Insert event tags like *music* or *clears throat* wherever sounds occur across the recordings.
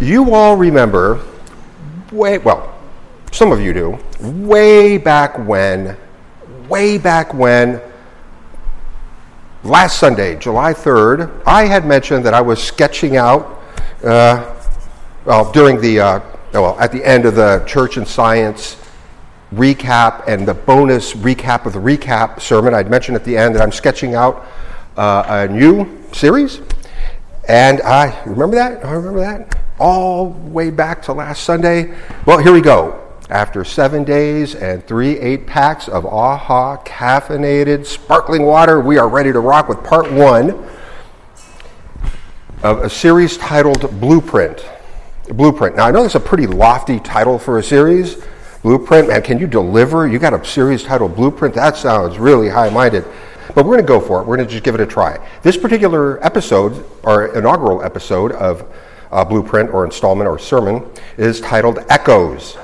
You all remember, way, well, some of you do, way back when, way back when, last Sunday, July 3rd, I had mentioned that I was sketching out, uh, well, during the, uh, well, at the end of the Church and Science recap and the bonus recap of the recap sermon, I'd mentioned at the end that I'm sketching out uh, a new series. And I remember that? I remember that? All the way back to last Sunday. Well, here we go. After seven days and three eight packs of AHA caffeinated sparkling water, we are ready to rock with part one of a series titled Blueprint. Blueprint. Now, I know that's a pretty lofty title for a series. Blueprint, man, can you deliver? You got a series titled Blueprint? That sounds really high minded. But we're going to go for it. We're going to just give it a try. This particular episode, our inaugural episode of uh, Blueprint or installment or sermon, is titled Echoes.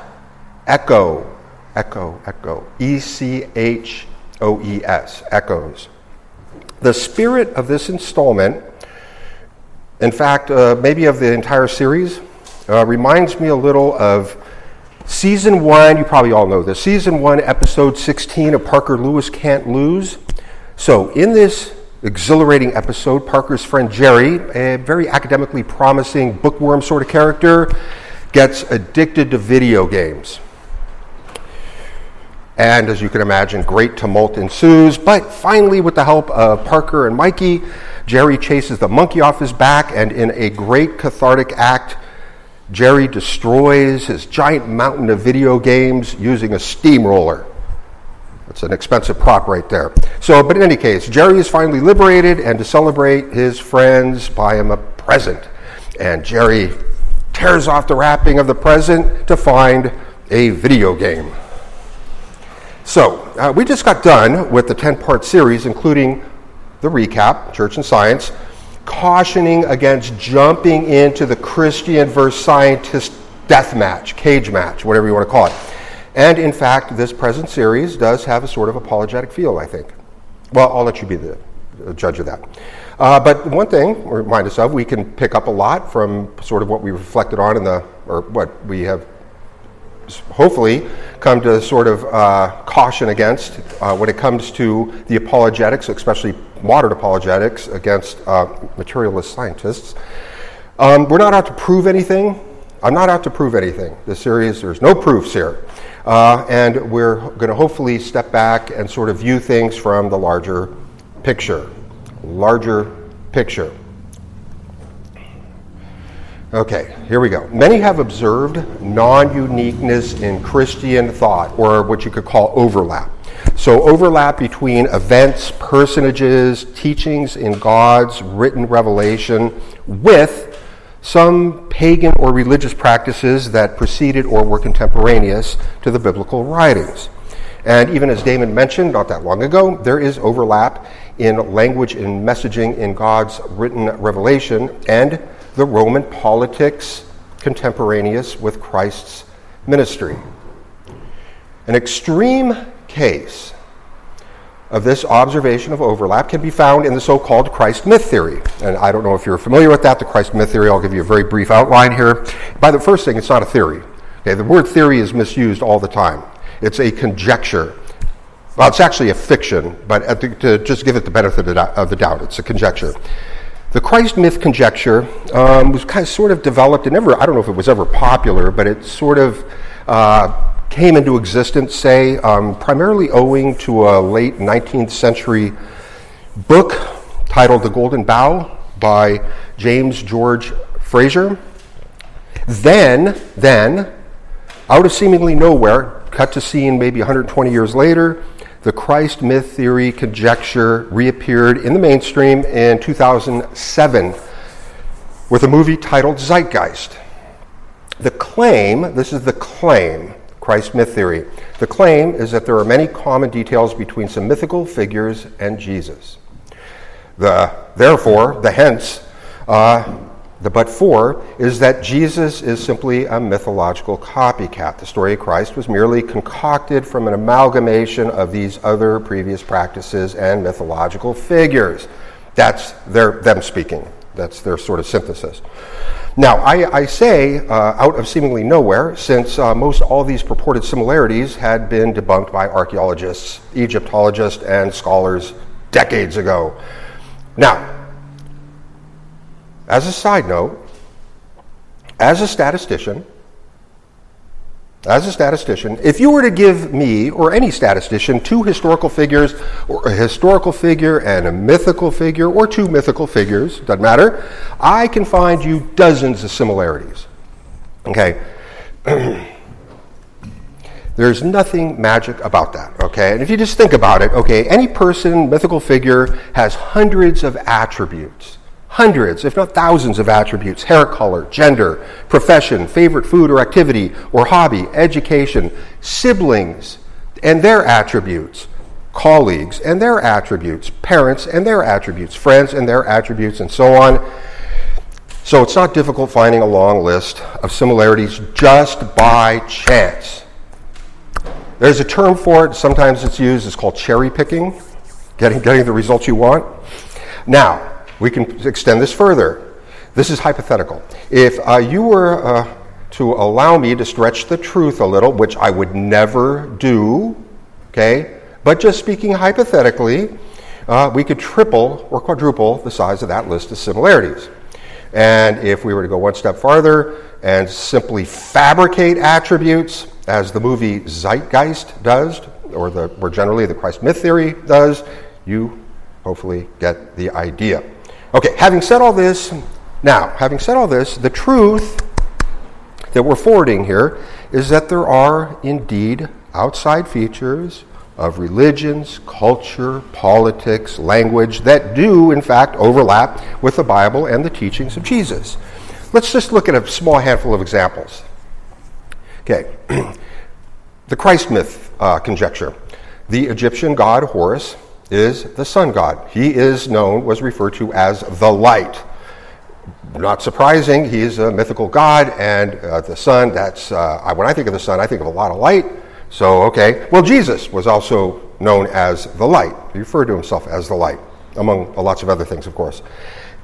Echo. Echo. Echo. E C H O E S. Echoes. The spirit of this installment, in fact, uh, maybe of the entire series, uh, reminds me a little of season one. You probably all know this. Season one, episode 16 of Parker Lewis Can't Lose. So, in this exhilarating episode, Parker's friend Jerry, a very academically promising bookworm sort of character, gets addicted to video games. And as you can imagine, great tumult ensues. But finally, with the help of Parker and Mikey, Jerry chases the monkey off his back, and in a great cathartic act, Jerry destroys his giant mountain of video games using a steamroller. That's an expensive prop right there. So, but in any case, Jerry is finally liberated, and to celebrate, his friends buy him a present. And Jerry tears off the wrapping of the present to find a video game. So, uh, we just got done with the 10 part series, including the recap, Church and Science, cautioning against jumping into the Christian versus scientist death match, cage match, whatever you want to call it. And in fact, this present series does have a sort of apologetic feel, I think. Well, I'll let you be the judge of that. Uh, but one thing, remind us of, we can pick up a lot from sort of what we reflected on in the, or what we have hopefully come to sort of uh, caution against uh, when it comes to the apologetics, especially modern apologetics against uh, materialist scientists. Um, we're not out to prove anything. I'm not out to prove anything. This series, there's no proofs here. Uh, and we're going to hopefully step back and sort of view things from the larger picture. Larger picture. Okay, here we go. Many have observed non uniqueness in Christian thought, or what you could call overlap. So, overlap between events, personages, teachings in God's written revelation with some pagan or religious practices that preceded or were contemporaneous to the biblical writings. And even as Damon mentioned not that long ago, there is overlap in language and messaging in God's written revelation and the Roman politics contemporaneous with Christ's ministry. An extreme case of this observation of overlap can be found in the so called Christ myth theory. And I don't know if you're familiar with that, the Christ myth theory. I'll give you a very brief outline here. By the first thing, it's not a theory. Okay, the word theory is misused all the time, it's a conjecture. Well, it's actually a fiction, but the, to just give it the benefit of the doubt, it's a conjecture. The Christ myth conjecture um, was kind of sort of developed, and never, I don't know if it was ever popular, but it sort of uh, came into existence, say, um, primarily owing to a late 19th century book titled The Golden Bough by James George Frazer. Then, then, out of seemingly nowhere, cut to scene maybe 120 years later, the Christ myth theory conjecture reappeared in the mainstream in 2007 with a movie titled Zeitgeist. The claim, this is the claim, Christ myth theory. The claim is that there are many common details between some mythical figures and Jesus. The therefore, the hence, uh, the but for is that Jesus is simply a mythological copycat. The story of Christ was merely concocted from an amalgamation of these other previous practices and mythological figures. That's their, them speaking. That's their sort of synthesis. Now, I, I say uh, out of seemingly nowhere, since uh, most all these purported similarities had been debunked by archaeologists, Egyptologists, and scholars decades ago. Now, as a side note, as a statistician, as a statistician, if you were to give me or any statistician two historical figures, or a historical figure and a mythical figure, or two mythical figures, doesn't matter, I can find you dozens of similarities. Okay? *clears throat* There's nothing magic about that, okay? And if you just think about it, okay, any person, mythical figure, has hundreds of attributes hundreds, if not thousands, of attributes hair color, gender, profession, favorite food or activity or hobby, education, siblings and their attributes, colleagues and their attributes, parents and their attributes, friends and their attributes, and so on. So it's not difficult finding a long list of similarities just by chance. There's a term for it, sometimes it's used, it's called cherry picking, getting, getting the results you want. Now, we can extend this further. This is hypothetical. If uh, you were uh, to allow me to stretch the truth a little, which I would never do, okay, but just speaking hypothetically, uh, we could triple or quadruple the size of that list of similarities. And if we were to go one step farther and simply fabricate attributes, as the movie Zeitgeist does, or the, or generally the Christ myth theory does, you hopefully get the idea. Okay, having said all this, now, having said all this, the truth that we're forwarding here is that there are indeed outside features of religions, culture, politics, language that do, in fact, overlap with the Bible and the teachings of Jesus. Let's just look at a small handful of examples. Okay, *clears throat* the Christ myth uh, conjecture. The Egyptian god Horus is the sun god. He is known, was referred to as the light. Not surprising, he is a mythical god, and uh, the sun, that's, uh, when I think of the sun, I think of a lot of light. So, okay. Well, Jesus was also known as the light. He referred to himself as the light, among lots of other things, of course.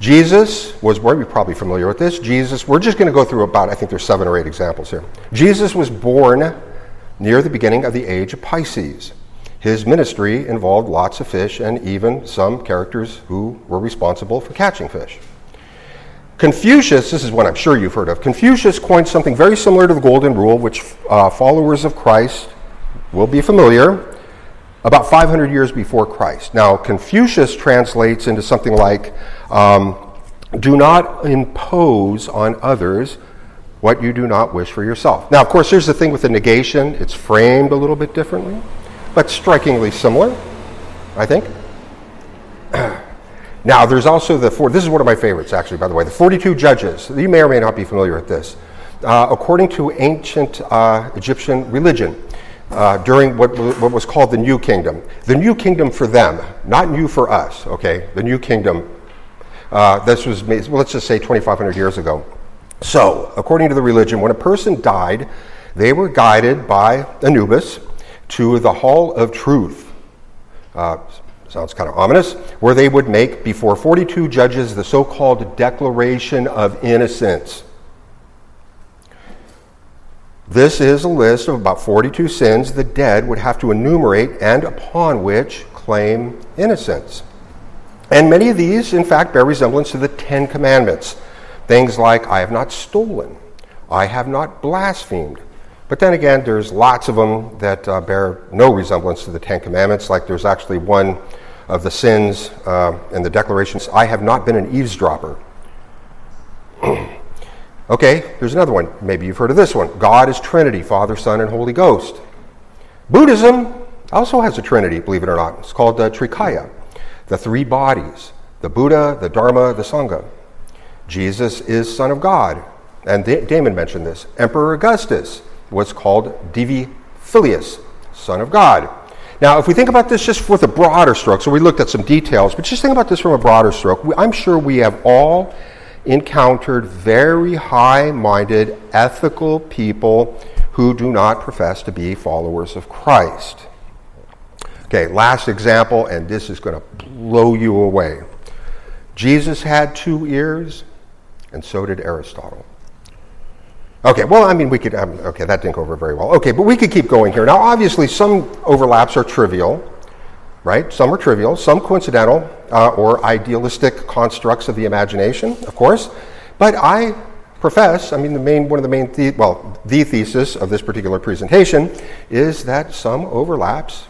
Jesus was born, you're probably familiar with this. Jesus, we're just going to go through about, I think there's seven or eight examples here. Jesus was born near the beginning of the age of Pisces. His ministry involved lots of fish and even some characters who were responsible for catching fish. Confucius, this is one I'm sure you've heard of, Confucius coined something very similar to the Golden Rule, which uh, followers of Christ will be familiar, about 500 years before Christ. Now, Confucius translates into something like um, do not impose on others what you do not wish for yourself. Now, of course, here's the thing with the negation, it's framed a little bit differently but strikingly similar, I think. *clears throat* now, there's also the four, this is one of my favorites, actually, by the way, the 42 judges. You may or may not be familiar with this. Uh, according to ancient uh, Egyptian religion, uh, during what, what was called the New Kingdom. The New Kingdom for them, not new for us, okay? The New Kingdom. Uh, this was, made, well, let's just say 2,500 years ago. So, according to the religion, when a person died, they were guided by Anubis, to the Hall of Truth. Uh, sounds kind of ominous, where they would make before 42 judges the so called Declaration of Innocence. This is a list of about 42 sins the dead would have to enumerate and upon which claim innocence. And many of these, in fact, bear resemblance to the Ten Commandments. Things like, I have not stolen, I have not blasphemed, but then again, there's lots of them that uh, bear no resemblance to the Ten Commandments. Like there's actually one of the sins uh, in the declarations I have not been an eavesdropper. *clears throat* okay, there's another one. Maybe you've heard of this one God is Trinity, Father, Son, and Holy Ghost. Buddhism also has a Trinity, believe it or not. It's called the uh, Trikaya, the three bodies the Buddha, the Dharma, the Sangha. Jesus is Son of God. And Damon mentioned this. Emperor Augustus was called Divi Filius, Son of God. Now, if we think about this just with a broader stroke, so we looked at some details, but just think about this from a broader stroke. I'm sure we have all encountered very high minded, ethical people who do not profess to be followers of Christ. Okay, last example, and this is going to blow you away. Jesus had two ears, and so did Aristotle. Okay, well, I mean, we could, um, okay, that didn't go over very well. Okay, but we could keep going here. Now, obviously, some overlaps are trivial, right? Some are trivial, some coincidental uh, or idealistic constructs of the imagination, of course. But I profess, I mean, the main, one of the main, the, well, the thesis of this particular presentation is that some overlaps,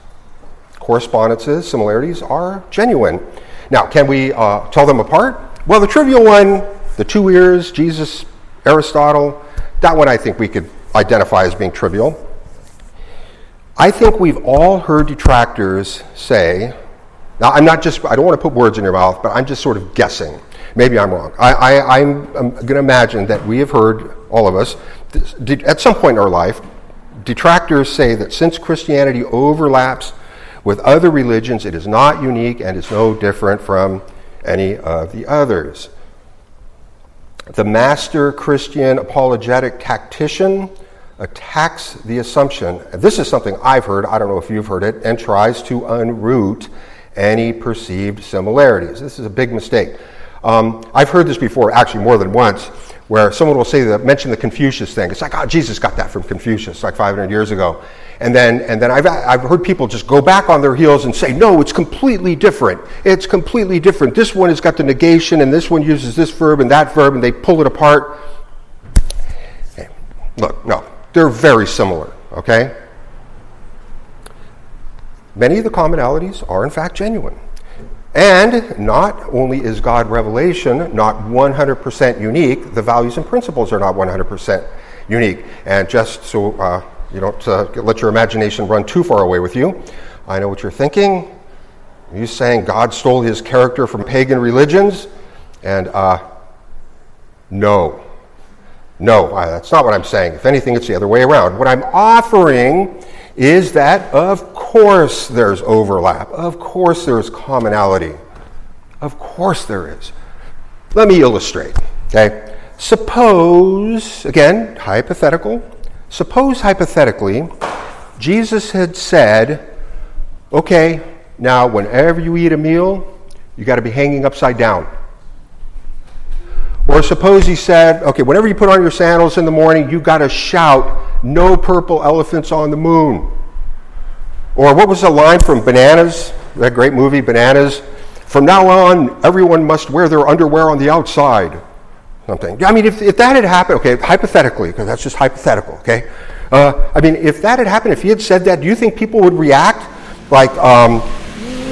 correspondences, similarities are genuine. Now, can we uh, tell them apart? Well, the trivial one, the two ears, Jesus, Aristotle, that one I think we could identify as being trivial. I think we've all heard detractors say, now I'm not just, I don't want to put words in your mouth, but I'm just sort of guessing. Maybe I'm wrong. I, am going to imagine that we have heard, all of us, at some point in our life, detractors say that since Christianity overlaps with other religions, it is not unique and is no different from any of the others the master Christian apologetic tactician attacks the assumption, this is something I've heard, I don't know if you've heard it, and tries to unroot any perceived similarities. This is a big mistake. Um, I've heard this before, actually more than once, where someone will say that, mention the Confucius thing. It's like, oh, Jesus got that from Confucius like 500 years ago. And then, and then I've, I've heard people just go back on their heels and say, no, it's completely different. It's completely different. This one has got the negation, and this one uses this verb and that verb, and they pull it apart. Okay. Look, no, they're very similar, okay? Many of the commonalities are, in fact, genuine. And not only is God revelation not 100% unique, the values and principles are not 100% unique. And just so uh, you don't uh, let your imagination run too far away with you. I know what you're thinking. You're you saying God stole his character from pagan religions? And uh, no. No, that's not what I'm saying. If anything, it's the other way around. What I'm offering is that, of course, there's overlap. Of course, there's commonality. Of course, there is. Let me illustrate. Okay? Suppose, again, hypothetical, Suppose, hypothetically, Jesus had said, okay, now whenever you eat a meal, you got to be hanging upside down. Or suppose he said, okay, whenever you put on your sandals in the morning, you got to shout, no purple elephants on the moon. Or what was the line from Bananas, that great movie, Bananas? From now on, everyone must wear their underwear on the outside something. I mean, if, if that had happened, okay, hypothetically, because that's just hypothetical, okay? Uh, I mean, if that had happened, if he had said that, do you think people would react like, um,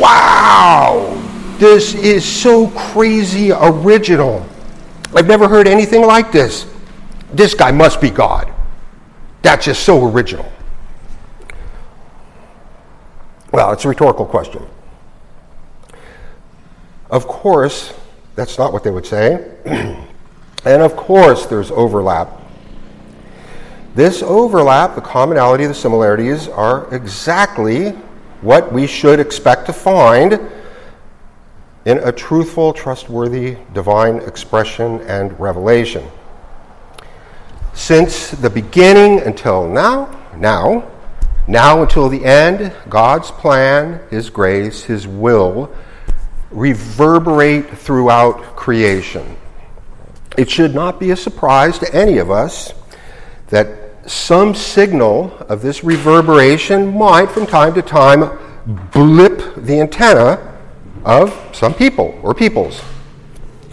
wow, this is so crazy original? I've never heard anything like this. This guy must be God. That's just so original. Well, it's a rhetorical question. Of course, that's not what they would say. *clears throat* And of course, there's overlap. This overlap, the commonality, the similarities, are exactly what we should expect to find in a truthful, trustworthy divine expression and revelation. Since the beginning until now, now, now until the end, God's plan, His grace, His will reverberate throughout creation. It should not be a surprise to any of us that some signal of this reverberation might, from time to time, blip the antenna of some people or peoples,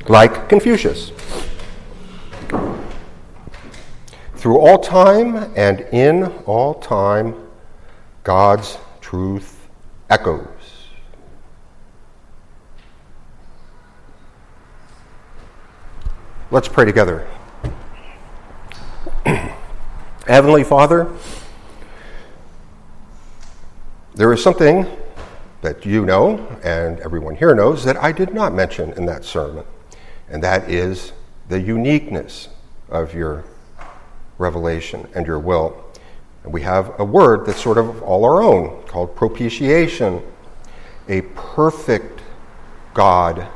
like Confucius. Through all time and in all time, God's truth echoes. Let's pray together. *clears throat* Heavenly Father, there is something that you know and everyone here knows that I did not mention in that sermon, and that is the uniqueness of your revelation and your will. And we have a word that's sort of all our own called propitiation, a perfect God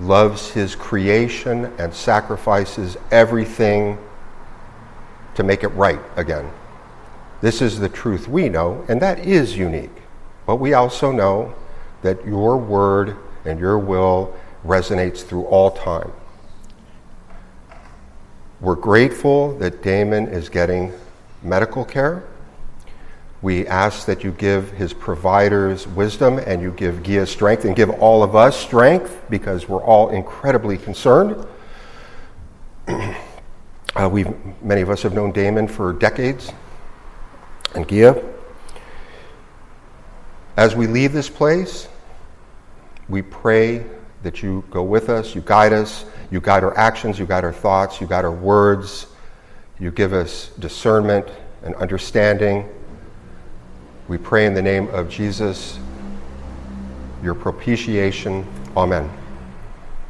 loves his creation and sacrifices everything to make it right again. This is the truth we know, and that is unique. But we also know that your word and your will resonates through all time. We're grateful that Damon is getting medical care. We ask that you give his providers wisdom and you give Gia strength and give all of us strength because we're all incredibly concerned. *clears throat* uh, we've, many of us have known Damon for decades and Gia. As we leave this place, we pray that you go with us, you guide us, you guide our actions, you guide our thoughts, you guide our words, you give us discernment and understanding. We pray in the name of Jesus, your propitiation. Amen.